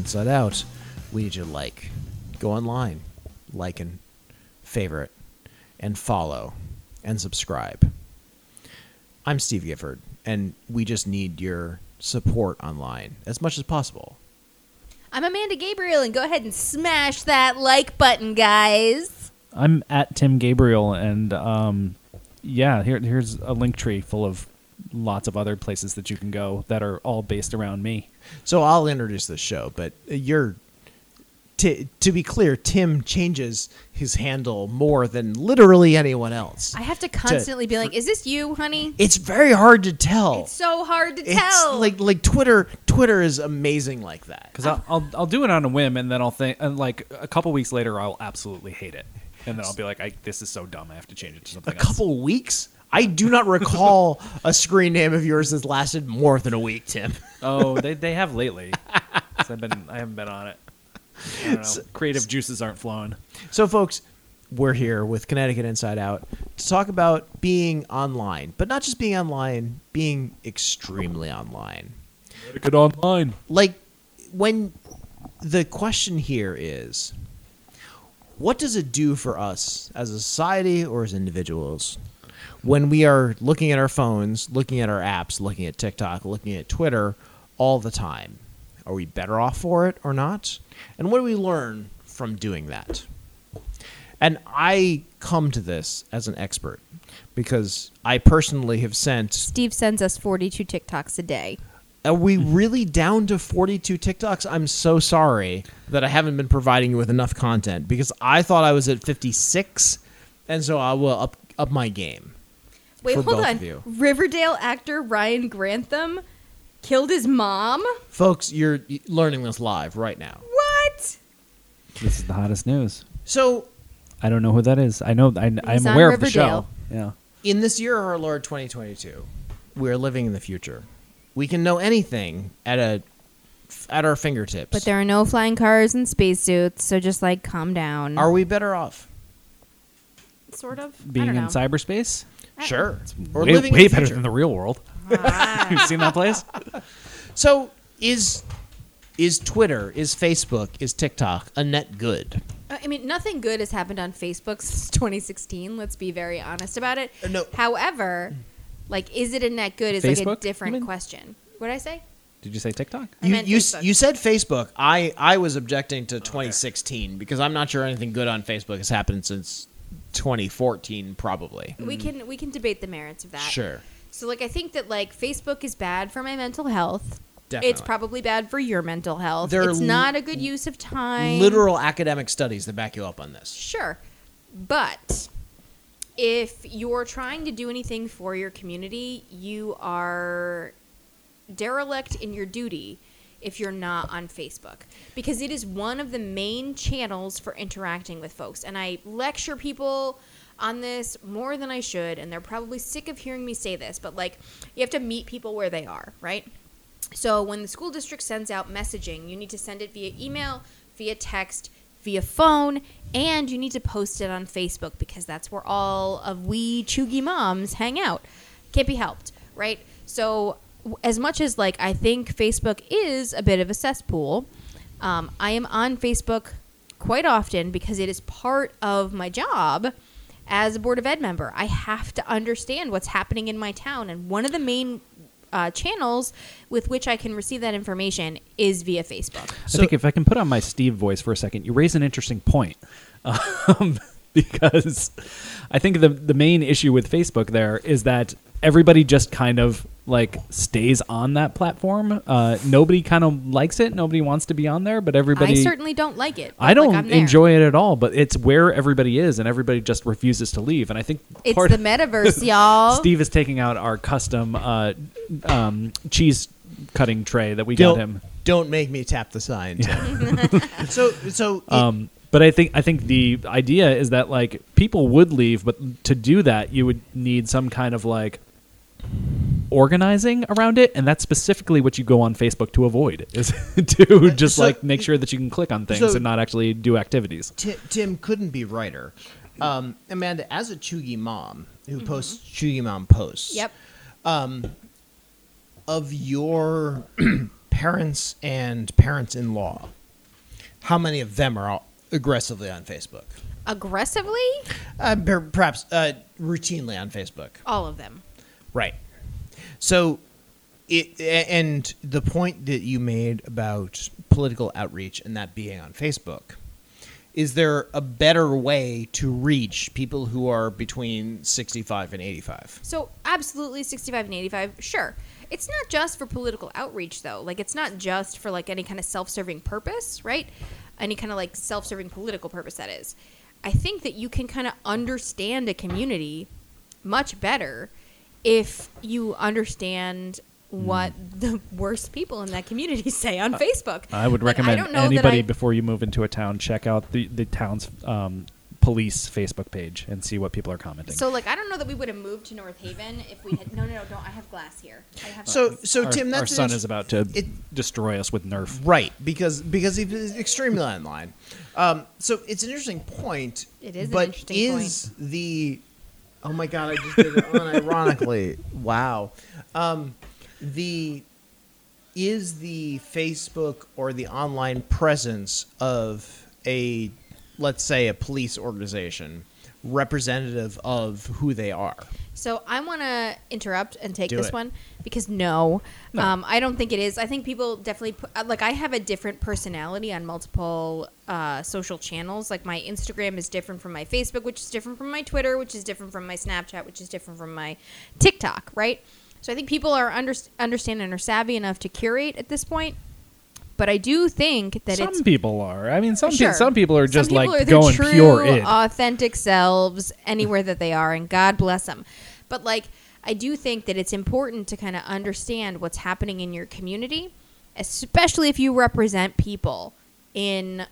Inside Out. We need you to like, go online, like and favorite, and follow, and subscribe. I'm Steve Gifford, and we just need your support online as much as possible. I'm Amanda Gabriel, and go ahead and smash that like button, guys. I'm at Tim Gabriel, and um, yeah, here here's a link tree full of lots of other places that you can go that are all based around me. So I'll introduce the show, but uh, you're to to be clear, Tim changes his handle more than literally anyone else. I have to constantly be like, "Is this you, honey?" It's very hard to tell. It's so hard to It's tell. like like Twitter. Twitter is amazing like that. Because I'll, I'll I'll do it on a whim, and then I'll think, and like a couple weeks later, I'll absolutely hate it, and then I'll be like, I, "This is so dumb. I have to change it to A something else." A couple weeks. I do not recall a screen name of yours that's lasted more than a week, Tim. Oh, they they have lately. 'Cause I've been I haven't been on it. I don't know. Creative juices aren't flowing. So, folks, we're here with Connecticut Inside Out to talk about being online, but not just being online, being extremely online. Get online. like when the question here is what does it do for us as a society or as individuals when we are looking at our phones looking at our apps looking at tiktok looking at twitter all the time are we better off for it or not and what do we learn from doing that and i come to this as an expert because i personally have sent Steve sends us 42 TikToks a day. are we really down to 42 TikToks? I'm so sorry that I haven't been providing you with enough content because I thought I was at 56, and so I will up up my game. Wait, For hold both on. of you. Riverdale actor Ryan Grantham killed his mom. Folks, you're learning this live right now. What? This is the hottest news. So, I don't know who that is. I know I, I'm on aware of the show. Yeah. in this year of our Lord 2022, we are living in the future. We can know anything at a at our fingertips. But there are no flying cars and spacesuits, so just like calm down. are we better off? sort of Being I don't in cyberspace, I- Sure. Or way, living in way the better future. than the real world. You've seen that place? So, is is Twitter, is Facebook, is TikTok a net good? I mean, nothing good has happened on Facebook since 2016. Let's be very honest about it. Uh, no. However, like, is it a net good? Is like Facebook, a you different mean? question. What did I say? Did you say TikTok? I You meant you, Facebook. you said Facebook. I I was objecting to 2016 because I'm not sure anything good on Facebook has happened since 2014 probably. We can we can debate the merits of that. Sure. So, like, I think that like Facebook is bad for my mental health. Definitely. It's probably bad for your mental health. There are it's not a good use of time. Literal academic studies that back you up on this. Sure. But if you're trying to do anything for your community, you are derelict in your duty if you're not on Facebook because it is one of the main channels for interacting with folks. And I lecture people on this more than I should, and they're probably sick of hearing me say this, but like you have to meet people where they are, right? So when the school district sends out messaging, you need to send it via email, via text, via phone, and you need to post it on Facebook because that's where all of we chuggy moms hang out. Can't be helped, right? So as much as like I think Facebook is a bit of a cesspool, um, I am on Facebook quite often because it is part of my job as a board of ed member. I have to understand what's happening in my town, and one of the main uh, channels with which I can receive that information is via Facebook. I think if I can put on my Steve voice for a second, you raise an interesting point. Um, because I think the the main issue with Facebook there is that everybody just kind of like stays on that platform. Uh, nobody kind of likes it. Nobody wants to be on there, but everybody. I certainly don't like it. I don't I'm enjoy it at all, but it's where everybody is, and everybody just refuses to leave. And I think It's part the metaverse, y'all. Steve is taking out our custom uh, um, cheese cutting tray that we Don't, got him. don't make me tap the sign. Tim. so so it- Um, but I think I think the idea is that like people would leave, but to do that, you would need some kind of like organizing around it, and that's specifically what you go on Facebook to avoid is to just so- like make sure that you can click on things so- and not actually do activities. Ti- Tim couldn't be righter. Um, Amanda, as a Chugi mom who posts Chugi mom posts, Yep. um, of your parents and parents-in-law, how many of them are all aggressively on Facebook? Aggressively, Uh, per- perhaps uh, routinely on Facebook. all of them. Right. So, it and the point that you made about political outreach and that being on Facebook, is there a better way to reach people who are between 65 and 85? So absolutely 65 and 85, sure. It's not just for political outreach though. Like it's not just for like any kind of self-serving purpose, right? Any kind of like self-serving political purpose that is. I think that you can kind of understand a community much better if you understand what the worst people in that community say on Facebook. I would Like, recommend don't know anybody I- before you move into a town check out the the town's um, police Facebook page and see what people are commenting. So like I don't know that we would have moved to North Haven if we had no no no don't I have glass here. I have So, glass. so our, Tim, that's our son is about to it- destroy us with Nerf. Right, because because he's extremely online. Um, so it's an interesting point. It is an but interesting is the oh my god, I just did it unironically. wow. Um, the is the Facebook or the online presence of a let's say a police organization representative of who they are. So I want to interrupt and take Do this it. one because no, No. Um, I don't think it is. I think people definitely put, uh, like I have a different personality on multiple uh, social channels. Like my Instagram is different from my Facebook, which is different from my Twitter, which is different from my Snapchat, which is different from my TikTok. Right. So I think people are under, understand and are savvy enough to curate at this point. But I do think that some people are. I mean, some Sure. pe- some people are just people like are going true, pure authentic selves anywhere that they are, and God bless them. But like, I do think that it's important to kind of understand what's happening in your community, especially if you represent people in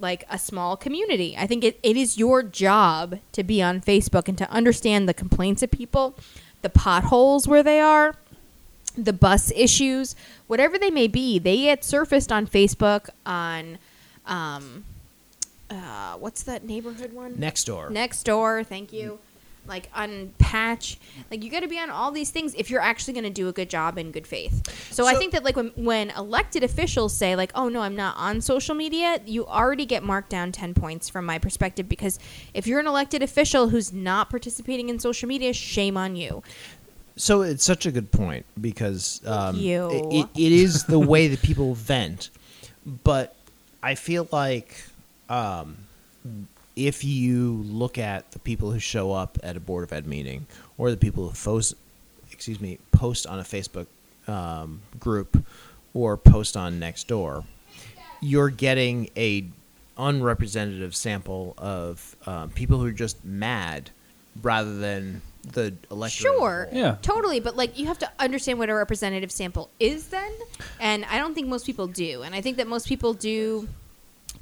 like a small community. I think it, it is your job to be on Facebook and to understand the complaints of people, the potholes where they are, the bus issues, whatever they may be, they get surfaced on Facebook, on um, uh, what's that neighborhood one? Next door. Next door, thank you. Like unpatch like you got to be on all these things if you're actually going to do a good job in good faith. So, I think that like when when elected officials say like, "Oh no, I'm not on social media," you already get marked down ten points from my perspective because if you're an elected official who's not participating in social media, shame on you. So it's such a good point because um, you. It, it, it is the way that people vent, but I feel like um, if you look at the people who show up at a board of ed meeting or the people who post, excuse me, post on a Facebook um, group or post on Nextdoor, you're getting a unrepresentative sample of um, people who are just mad rather than the electorate. Sure. Yeah. Totally, but like you have to understand what a representative sample is then, and I don't think most people do. And I think that most people do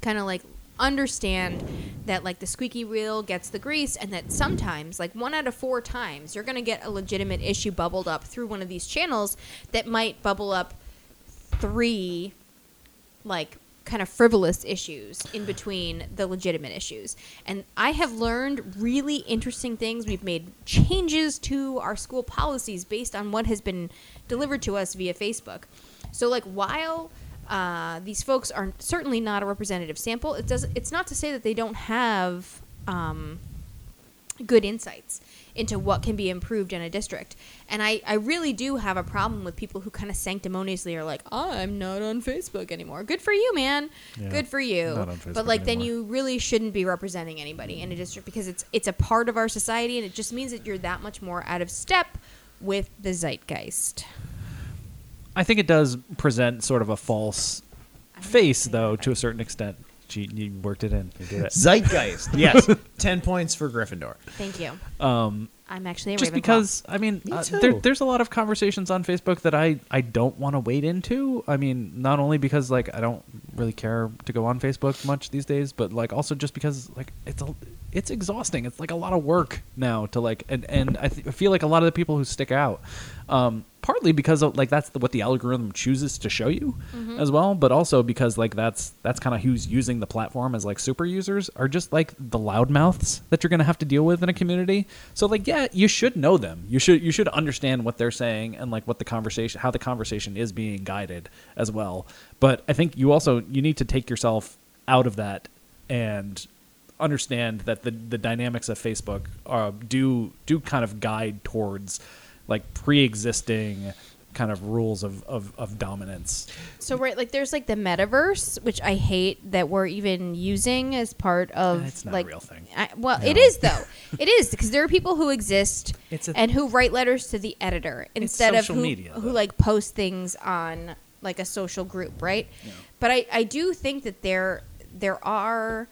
kind of like understand that like the squeaky wheel gets the grease and that sometimes like one out of four times you're going to get a legitimate issue bubbled up through one of these channels that might bubble up three like kind of frivolous issues in between the legitimate issues. And I have learned really interesting things. We've made changes to our school policies based on what has been delivered to us via Facebook. So like while uh, these folks are certainly not a representative sample, it does it's not to say that they don't have um, good insights into what can be improved in a district. And I, I really do have a problem with people who kind of sanctimoniously are like, I'm not on Facebook anymore. Good for you, man. Yeah, Good for you. not on Facebook but like then you really shouldn't be representing anybody in a district because it's it's a part of our society and it just means that you're that much more out of step with the zeitgeist. I think it does present sort of a false face, though, to a certain extent. Gee, you worked it in. You did it. Zeitgeist. Yes. 10 points for Gryffindor. Thank you. Um, I'm actually a just Ravenclaw. because I mean, Me uh, too. there, there's a lot of conversations on Facebook that I I don't want to wade into. I mean, not only because like I don't really care to go on Facebook much these days, but like also just because like it's a it's exhausting. It's like a lot of work now to like, and and I, th- I feel like a lot of the people who stick out, um, partly because of, like that's the, what the algorithm chooses to show you as well, but also because like that's that's kind of who's using the platform as like super users are just like the loudmouths that you're gonna have to deal with in a community. So like yeah, you should know them. You should you should understand what they're saying and like what the conversation how the conversation is being guided as well. But I think you also you need to take yourself out of that and understand that the the dynamics of Facebook uh, do do kind of guide towards like pre-existing kind of rules of, of, of dominance. So right, like there's like the metaverse, which I hate that we're even using as part of It's not a like real thing. I, well, it No. is though. it is because there are people who exist It's a- and who write letters to the editor instead of social who, media, who like post things on like a social group, right? Yeah. But I, I do think that there there are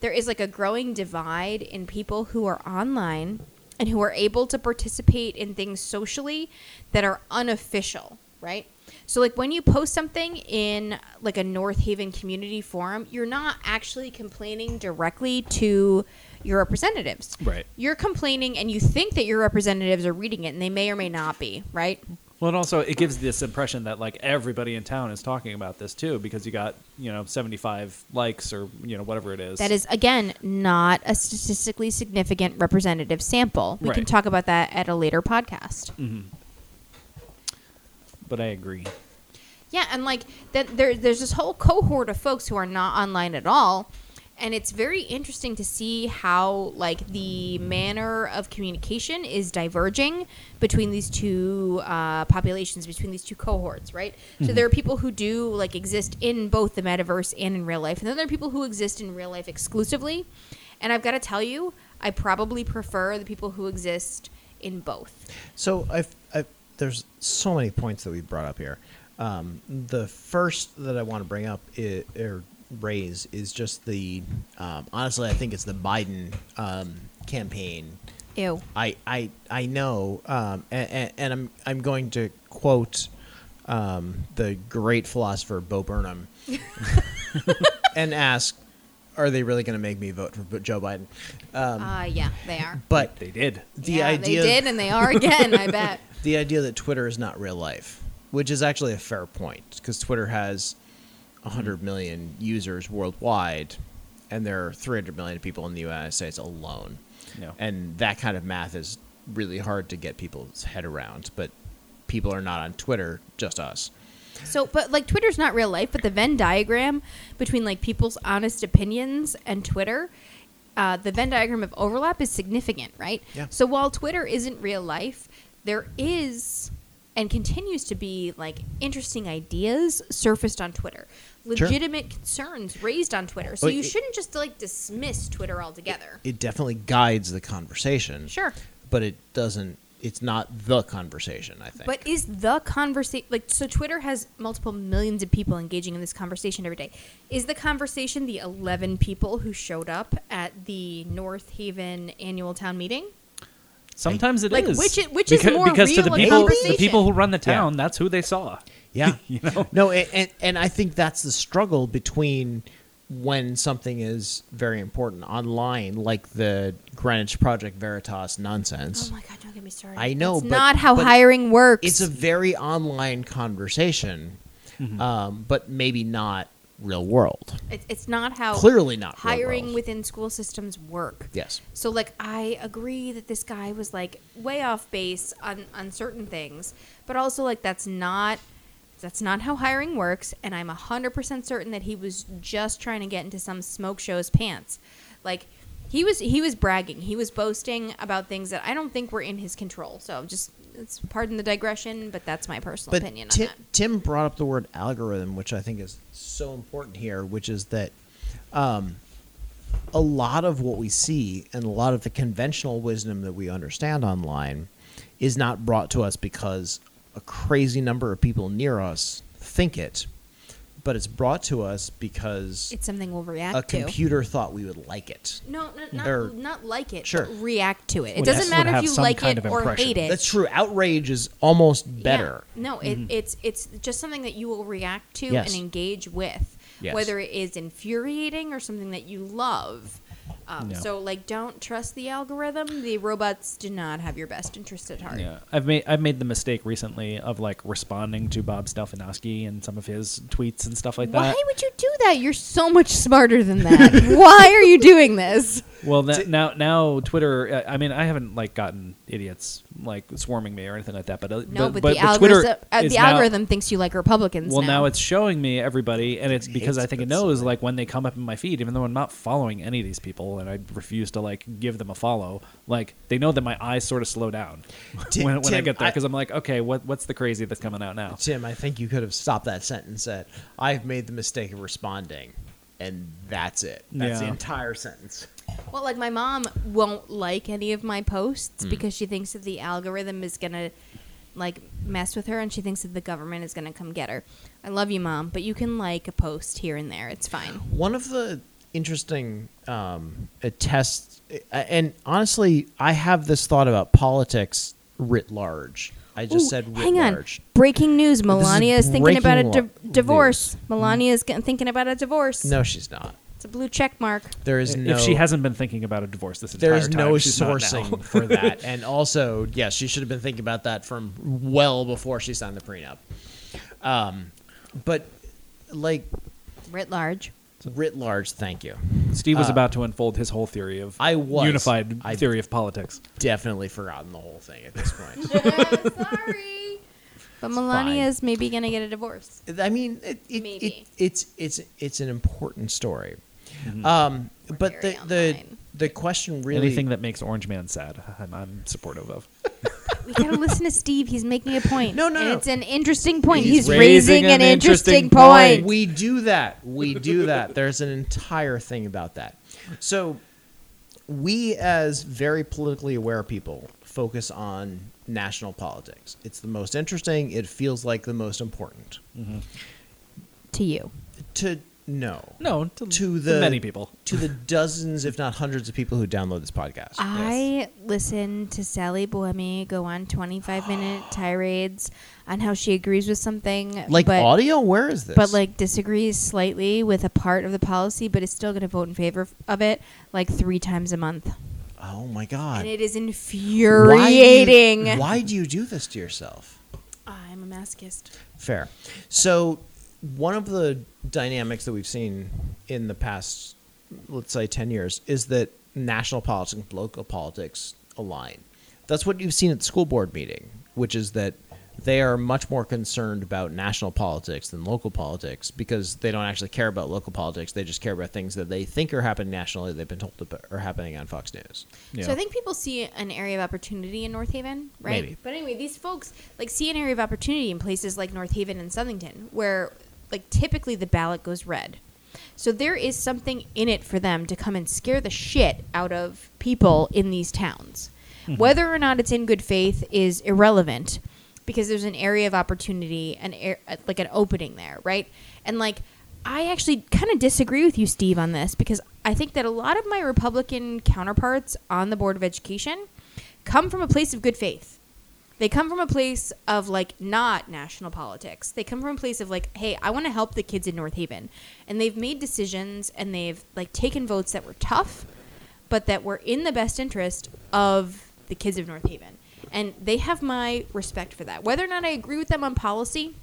there is like a growing divide in people who are online and who are able to participate in things socially that are unofficial, right? So like when you post something in like a North Haven community forum, you're not actually complaining directly to your representatives. Right. You're complaining and you think that your representatives are reading it and they may or may not be, right? Well, and also it gives this impression that like everybody in town is talking about this too because you got you know seventy five likes or you know whatever it is. That is again not a statistically significant representative sample. We can talk about that at a later podcast. Mm-hmm. But I agree. Yeah, and like that there there's this whole cohort of folks who are not online at all. And it's very interesting to see how like the manner of communication is diverging between these two uh, populations, between these two cohorts, right? So there are people who do like exist in both the metaverse and in real life, and then there are people who exist in real life exclusively. And I've got to tell you, I probably prefer the people who exist in both. So I've, I've there's so many points that we brought up here. Um, the first that I want to bring up is, or raise is just the um, honestly I think it's the Biden um, campaign. Ew. I I I know, um, and, and I'm I'm going to quote um, the great philosopher Bo Burnham and ask, "Are they really going to make me vote for Joe Biden?" Um, Uh, yeah, they are. but They did. the yeah, idea they did, and they are again. I bet. the idea that Twitter is not real life, which is actually a fair point because Twitter has 100 million users worldwide, and there are 300 million people in the United States alone. Yeah. And that kind of math is really hard to get people's head around. But people are not on Twitter, just us. So, but like Twitter's not real life, but the Venn diagram between like people's honest opinions and Twitter, uh, the Venn diagram of overlap is significant, right? Yeah. So while Twitter isn't real life, there is and continues to be like interesting ideas surfaced on Twitter, legitimate concerns raised on Twitter. So Well, you it- shouldn't just like dismiss Twitter altogether. It definitely guides the conversation. Sure. But it doesn't, it's not the conversation, I think. But is the conversation like so? Twitter has multiple millions of people engaging in this conversation every day. Is the conversation the eleven people who showed up at the North Haven annual town meeting? Sometimes it is Like, which i- which is because, more because to the people the people who run the Yeah. town, that's who they saw. Yeah. you know. No, a- and and I think that's the struggle between when something is very important online, like the Greenwich Project Veritas nonsense. Oh my god! Don't get me started. I know, That's but- not how but hiring works. it's a very online conversation, um, but maybe not real world. It's, it's not how Clearly not hiring within school systems work. Yes. So like I agree that this guy was like way off base on on certain things, but also like that's not that's not how hiring works and I'm 100% certain that he was just trying to get into some smoke show's pants. Like he was he was bragging. He was boasting about things that I don't think were in his control. So just it's pardon the digression, but that's my personal But opinion Tim. Tim brought up the word algorithm, which I think is so important here, which is that um, a lot of what we see and a lot of the conventional wisdom that we understand online is not brought to us because a crazy number of people near us think it, but it's brought to us because It's something we'll react a to. A computer thought we would like it. No, no not, Or- not like it. Sure. But react to it. It Would doesn't have- matter if you like it or impression. hate it. That's true. Outrage is almost Yeah. better. No, it, mm-hmm. it's it's just something that you will react to Yes. and engage with, Yes. whether it is infuriating or something that you love. Um, Yeah. So like, don't trust the algorithm. The robots do not have your best interest at heart. Yeah, I've made I've made the mistake recently of like responding to Bob Stefanowski and some of his tweets and stuff like that. Why would you do that? You're so much smarter than that. Why are you doing this? Well, that, now now Twitter. uh, I mean, I haven't like gotten idiots like swarming me or anything like that. But uh, No, but, but, the, but Twitter algorithm, uh, is the now- algorithm thinks you like Republicans. Well, now. now it's showing me everybody, and it's because I think it knows much. like when they come up in my feed, even though I'm not following any of these people, and I refuse to like give them a follow. Like they know that my eyes sort of slow down Tim- when, when I get there because I'm like, okay, what what's the crazy that's coming out now? Tim, I think you could have stopped that sentence at I've made the mistake of responding and that's it. That's the entire sentence. Well, like my mom won't like any of my posts Hmm. because she thinks that the algorithm is gonna like mess with her, and she thinks that the government is gonna come get her. I love you, mom, but you can like a post here and there. It's fine. One of the interesting um, uh, tests, uh, and honestly, I have this thought about politics writ large. I just Ooh, said writ hang on. large. Breaking news: Melania is, thinking about a di- divorce. news. Melania is g- thinking about a divorce. No, she's not. It's a blue check mark. There is no. If she hasn't been thinking about a divorce this there entire is time, There is no she's not now. sourcing for that, and also, yes, she should have been thinking about that from well before she signed the prenup. Um, but like Writ large. writ large, thank you. Steve was Uh, about to unfold his whole theory of I was. unified I- theory of politics. Definitely forgotten the whole thing at this point. Sorry. But Melania is maybe gonna get a divorce. I mean, it, it, it, Maybe. it's it's it's an important story. Mm-hmm. Um, but the very the the question really Anything that makes Orange Man sad, I'm, I'm supportive of. We gotta listen to Steve. He's making a point. No, no, and no. It's an interesting point. He's He's, raising raising, an an interesting, interesting point. point. we do that. We do that. There's an entire thing about that. So we as very politically aware people focus on national politics. It's the most interesting. It feels like the most important. To you. To no. No, to, To to the many people. to the dozens, if not hundreds, of people who download this podcast. I listen to Sally Bohemi go on 25 minute tirades on how she agrees with something, like but, audio, where is this? but like disagrees slightly with a part of the policy, but is still going to vote in favor of it like three times a month, oh my god, and it is Why do you- infuriating. Why do you do this to yourself? I'm a masochist. Fair. So, one of the dynamics that we've seen in the past, let's say, 10 years, is that national politics and local politics align. That's what you've seen at the school board meeting, which is that they are much more concerned about national politics than local politics because they don't actually care about local politics. They just care about things that they think are happening nationally, they've been told are happening on Fox News. Yeah. So I think people see an area of opportunity in North Haven, right? Maybe. But anyway, these folks like see an area of opportunity in places like North Haven and Southington, where like typically the ballot goes red. So there is something in it for them to come and scare the shit out of people in these towns. Mm-hmm. Whether or not it's in good faith is irrelevant because there's an area of opportunity and air, uh, like an opening there, right? And like I actually kind of disagree with you Steve on this because I think that a lot of my Republican counterparts on the board of education come from a place of good faith. They come from a place of like not national politics. They come from a place of like, hey, I want to help the kids in North Haven. And they've made decisions and they've like taken votes that were tough, but that were in the best interest of the kids of North Haven. And they have my respect for that. Whether or not I agree with them on policy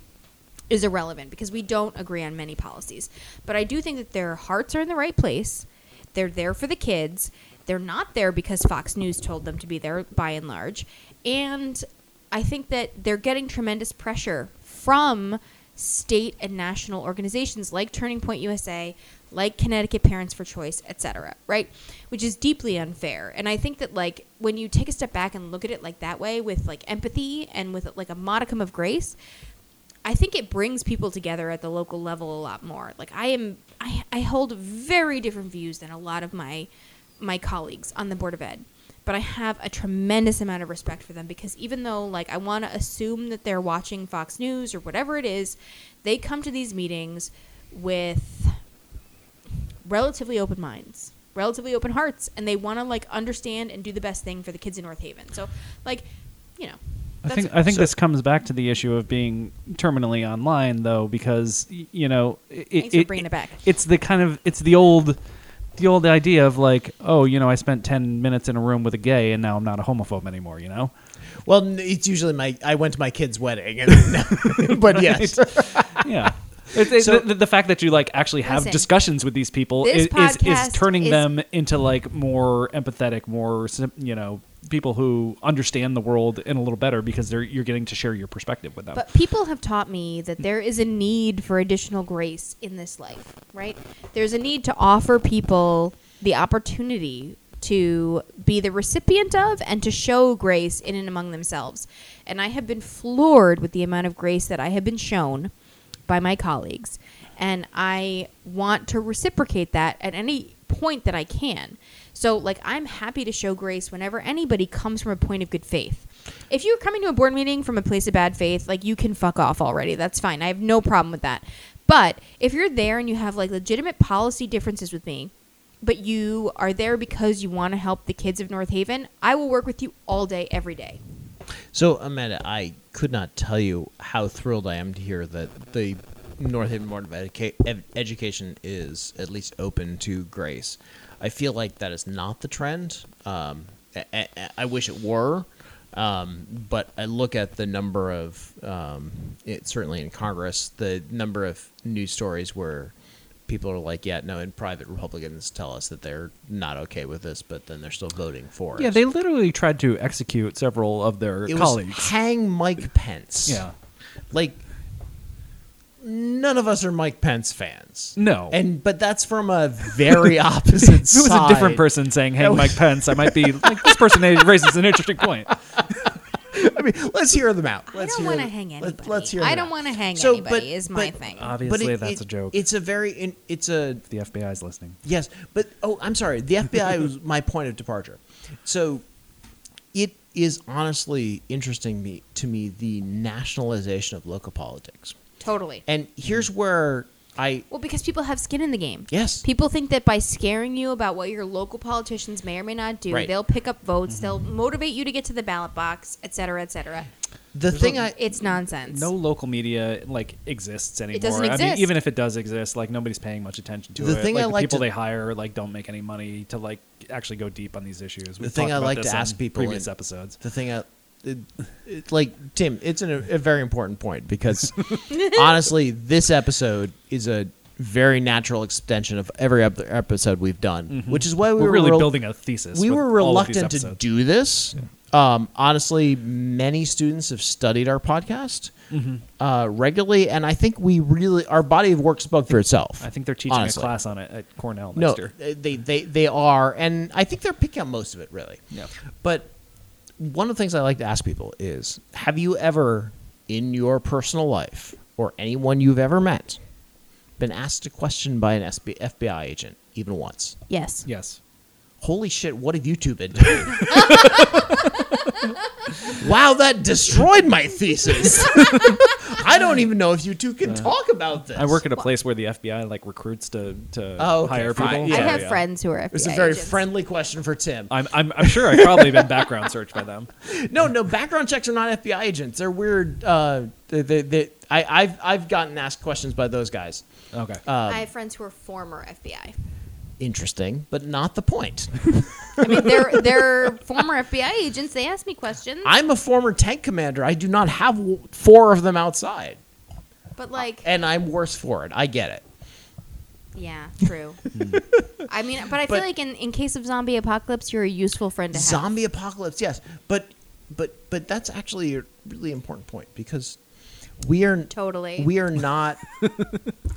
is irrelevant because we don't agree on many policies. But I do think that their hearts are in the right place. They're there for the kids. They're not there because Fox News told them to be there by and large. And I think that they're getting tremendous pressure from state and national organizations like Turning Point USA, like Connecticut Parents for Choice, etc., right? Which is deeply unfair. And I think that like when you take a step back and look at it like that way with like empathy and with like a modicum of grace, I think it brings people together at the local level a lot more. Like I am I, I hold very different views than a lot of my my colleagues on the board of ed. But I have a tremendous amount of respect for them because even though like I want to assume that they're watching Fox News or whatever it is, they come to these meetings with relatively open minds, relatively open hearts, and they want to like understand and do the best thing for the kids in North Haven. So, like, you know, I think I think so- this comes back to the issue of being terminally online, though, because y- you know, it, Thanks for it- it back. It's the kind of it's the old the old idea of like, oh, you know, I spent ten minutes in a room with a gay, and now I'm not a homophobe anymore. You know? Well, it's usually my. I went to my kid's wedding, and, but yes, Yeah. It's, it's So- the, the fact that you like actually have Listen, discussions with these people is, is, is turning is- them into like more empathetic, more you know people who understand the world in a little better because they're you're getting to share your perspective with them. But people have taught me that there is a need for additional grace in this life, right? There's a need to offer people the opportunity to be the recipient of and to show grace in and among themselves. And I have been floored with the amount of grace that I have been shown by my colleagues. And I want to reciprocate that at any point that I can. So, like, I'm happy to show grace whenever anybody comes from a point of good faith. If you're coming to a board meeting from a place of bad faith, like, you can fuck off already. That's fine. I have no problem with that. But if you're there and you have, like, legitimate policy differences with me, but you are there because you want to help the kids of North Haven, I will work with you all day, every day. So, Amanda, I could not tell you how thrilled I am to hear that the North Haven Board of Educa- Education is at least open to grace. I feel like that is not the trend. Um, I, I, I wish it were, um, but I look at the number of, um, it, certainly in Congress, the number of news stories where people are like, yeah, no, and private Republicans tell us that they're not okay with this, but then they're still voting for it. yeah, they literally tried to execute several of their it was colleagues. hang Mike Pence. yeah. like none of us are Mike Pence fans. No. and but that's from a very opposite if it was a different person saying "Hey, Mike Pence," I might be like, "This person raises an interesting point." I mean, let's hear them out. I Let's don't want to hang anybody. Let's hear I don't want to hang So, anybody. but- is my but- thing. Obviously, But it- that's it- a joke. It's a very. It's a the FBI is listening. Yes, but oh, I'm sorry. The FBI was my point of departure. So, it is honestly interesting me to me the nationalization of local politics, totally. and here's where I Well, because people have skin in the game. yes People think that by scaring you about what your local politicians may or may not do, Right. they'll pick up votes, they'll motivate you to get to the ballot box, et cetera, et cetera. the thing I It's nonsense. No local media like exists anymore. doesn't I mean, exist. even if it does exist, like nobody's paying much attention to The it. thing like, I the like people to- they hire like don't make any money to like actually go deep on these issues. We've thing talked I about like this to ask on people previous in- episodes. the thing I, it, it, like Tim, it's an, a very important point because honestly, this episode is a very natural extension of every ep- episode we've done, which is why we Mm-hmm. We're were really rel- building a thesis. we were all of these reluctant to do this. Um, honestly, many students have studied our podcast Mm-hmm. uh, regularly, and I think we really our body of work spoke for itself. I think they're teaching honestly. a class on it at Cornell No, year. they, they they are, and I think they're picking up most of it, really. Yeah. But one of the things I like to ask people is: Have you ever, in your personal life, or anyone you've ever met, been asked a question by an SB, FBI agent even once? Yes. Yes. Holy shit! What have you two been doing? wow, that destroyed my thesis. I don't even know if you two can talk about this. I work at a place where the FBI like recruits to to Oh, okay, hire fine. people. Yeah, I have yeah. friends who are FBI It was a very agents. friendly question for Tim. I'm, I'm I'm sure I've probably been background searched by them. No, no, background checks are not FBI agents. They're weird. Uh, they, they, they, I, I've I've gotten asked questions by those guys. Okay. Uh, I have friends who are former FBI. Interesting, but not the point. I mean, they're they're former FBI agents. They ask me questions, I'm a former tank commander. I do not have four of them outside, but like, and I'm worse for it. I get it. yeah, true. I mean, but I feel like in, in case of zombie apocalypse, you're a useful friend to have. Zombie apocalypse, yes, but but but that's actually a really important point because we are Totally. we are not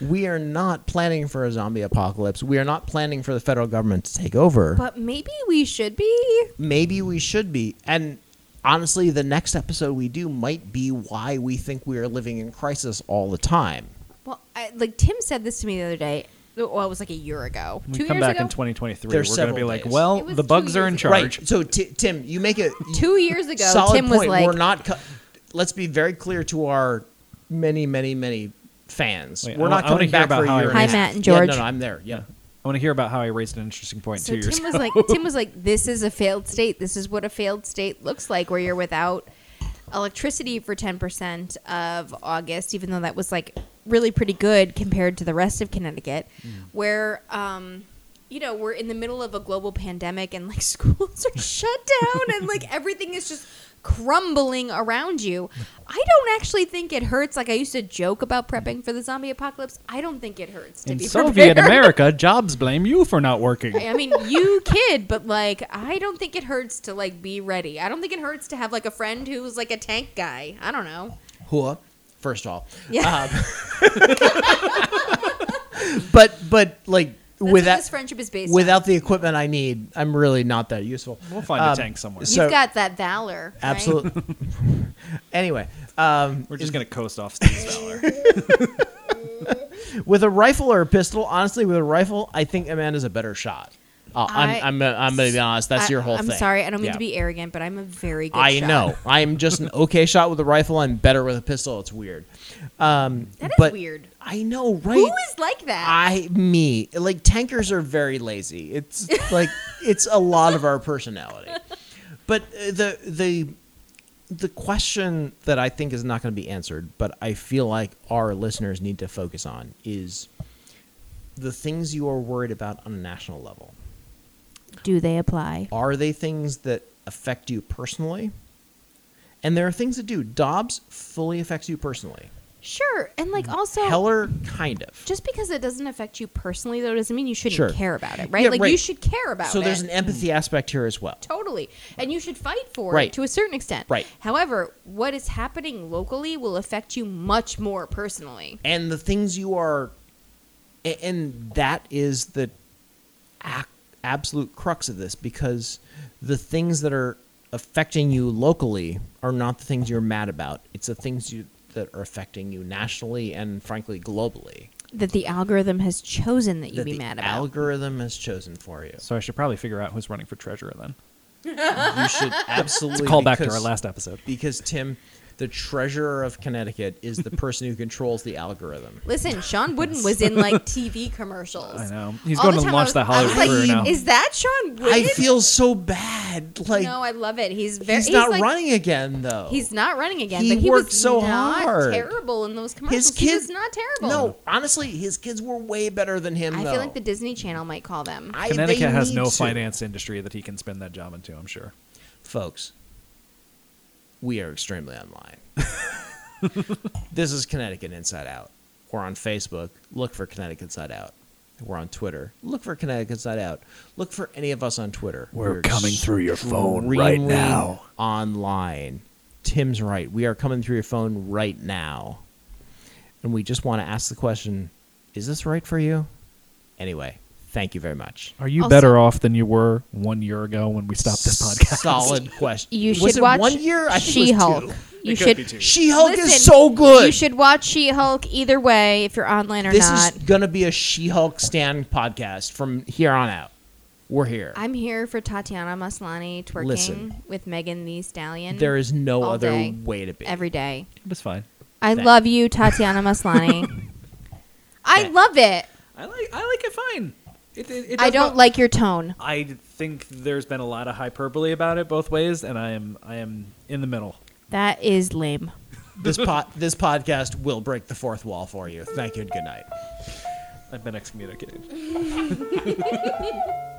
we are not planning for a zombie apocalypse. We are not planning for the federal government to take over. But maybe we should be. maybe we should be. And honestly, the next episode we do might be why we think we are living in crisis all the time. Well, I, like Tim said this to me the other day. Well, it was like a year ago. we two come years back ago. in 2023. There's we're going to be like, days. well, the bugs are in ago. charge. Right. So Ti Tim, you make it two years ago, solid Tim was like, we're not. Co- let's be very clear to our many, many, many fans. Wait, we're I not I wanna coming hear back about for a how I year. and Hi, a half. Matt and Yeah, George. no, no, I'm there. Yeah. I want to hear about how I raised an interesting point So two years Tim was ago. like, Tim was like, this is a failed state. This is what a failed state looks like, where you're without electricity for ten percent of August, even though that was like really pretty good compared to the rest of Connecticut, Mm. where um, you know we're in the middle of a global pandemic and like schools are shut down and like everything is just crumbling around you. I don't actually think it hurts. Like I used to joke about prepping for the zombie apocalypse. I don't think it hurts to In be Soviet prepared. America, jobs blame you for not working. I mean, you kid, but like, I don't think it hurts to like be ready. I don't think it hurts to have like a friend who's like a tank guy. I don't know. Hua, first of all. Yeah. Um, but but like That's what without this friendship is based without the equipment I need, I'm really not that useful. We'll find Um, a tank somewhere. on. so- You've got that valor. right? Absolutely. anyway, um, We're just gonna coast off Steve's valor. with a rifle or a pistol, honestly, with a rifle, I think Amanda's a better shot. Uh, I- I'm, I'm, I'm gonna be honest. That's I- your whole I'm thing. sorry. I don't mean Yeah. to be arrogant, but I'm a very good. I shot. know. I am just an okay shot with a rifle. I'm better with a pistol. It's weird. Um, That is but weird. I know, right? Who is like that? I me like tankers are very lazy. It's like it's a lot of our personality. But uh, the the the question that I think is not going to be answered, but I feel like our listeners need to focus on is the things you are worried about on a national level. Do they apply? Are they things that affect you personally? And there are things that do. Dobbs fully affects you personally. Sure, and like mm. also. Heller kind of. just because it doesn't affect you personally, though, doesn't mean you shouldn't Sure. care about it, right? Yeah, like right. you should care about so it. there's an empathy mm. aspect here as well. Totally. And you should fight for Right. it to a certain extent. Right. However, what is happening locally will affect you much more personally. and the things you are a- and that is the ac- absolute crux of this because the things that are affecting you locally are not the things you're mad about it's the things you that are affecting you nationally and frankly globally That the algorithm has chosen that you that be the mad about. algorithm has chosen for you so I should probably figure out who's running for treasurer then. you should absolutely It's Call back to our last episode. because tim the treasurer of connecticut is the person who controls the algorithm Listen, Shawn Wooden was in like TV commercials. I know. He's All going to launch I that was- I Hollywood like, career now. Is that Shawn Wooden? i feel so bad like no, I love it. He's very. he's not like- running again though He's not running again, He but he worked was so not hard. terrible in those commercials. His he kids was not terrible. No, honestly, his kids were way better than him. I though. feel like the Disney Channel might call them. I, Connecticut they has no to. finance industry that he can spin that job into. I'm sure. folks. We are extremely online. this is Connecticut Inside Out. We're on Facebook. Look for Connecticut Inside Out. We're on Twitter. Look for Connecticut Inside Out. Look for any of us on Twitter. We're coming through your phone right now. Online. Tim's right. We are coming through your phone right now. And we just want to ask the question is this right for you? Anyway, thank you very much. Are you Also- better off than you were one year ago when we stopped this podcast? Solid question. You was should it watch one year? I think it was She-Hulk. two. You should. be. She-Hulk Listen, is so good. You should watch She-Hulk either way if you're online or this not. is gonna be a She-Hulk stand podcast from here on out. We're here. I'm here for Tatiana Maslany twerking Listen. with Megan Thee Stallion. there is no all other day, way to be. every day. It was fine. I Thank- love you, Tatiana Maslany. I love it. I like. I like it fine. It, it, it I don't not- like your tone. I think there's been a lot of hyperbole about it both ways, and I am I am in the middle. That is lame. this pod, this podcast will break the fourth wall for you. Thank you and good night. I've been excommunicated.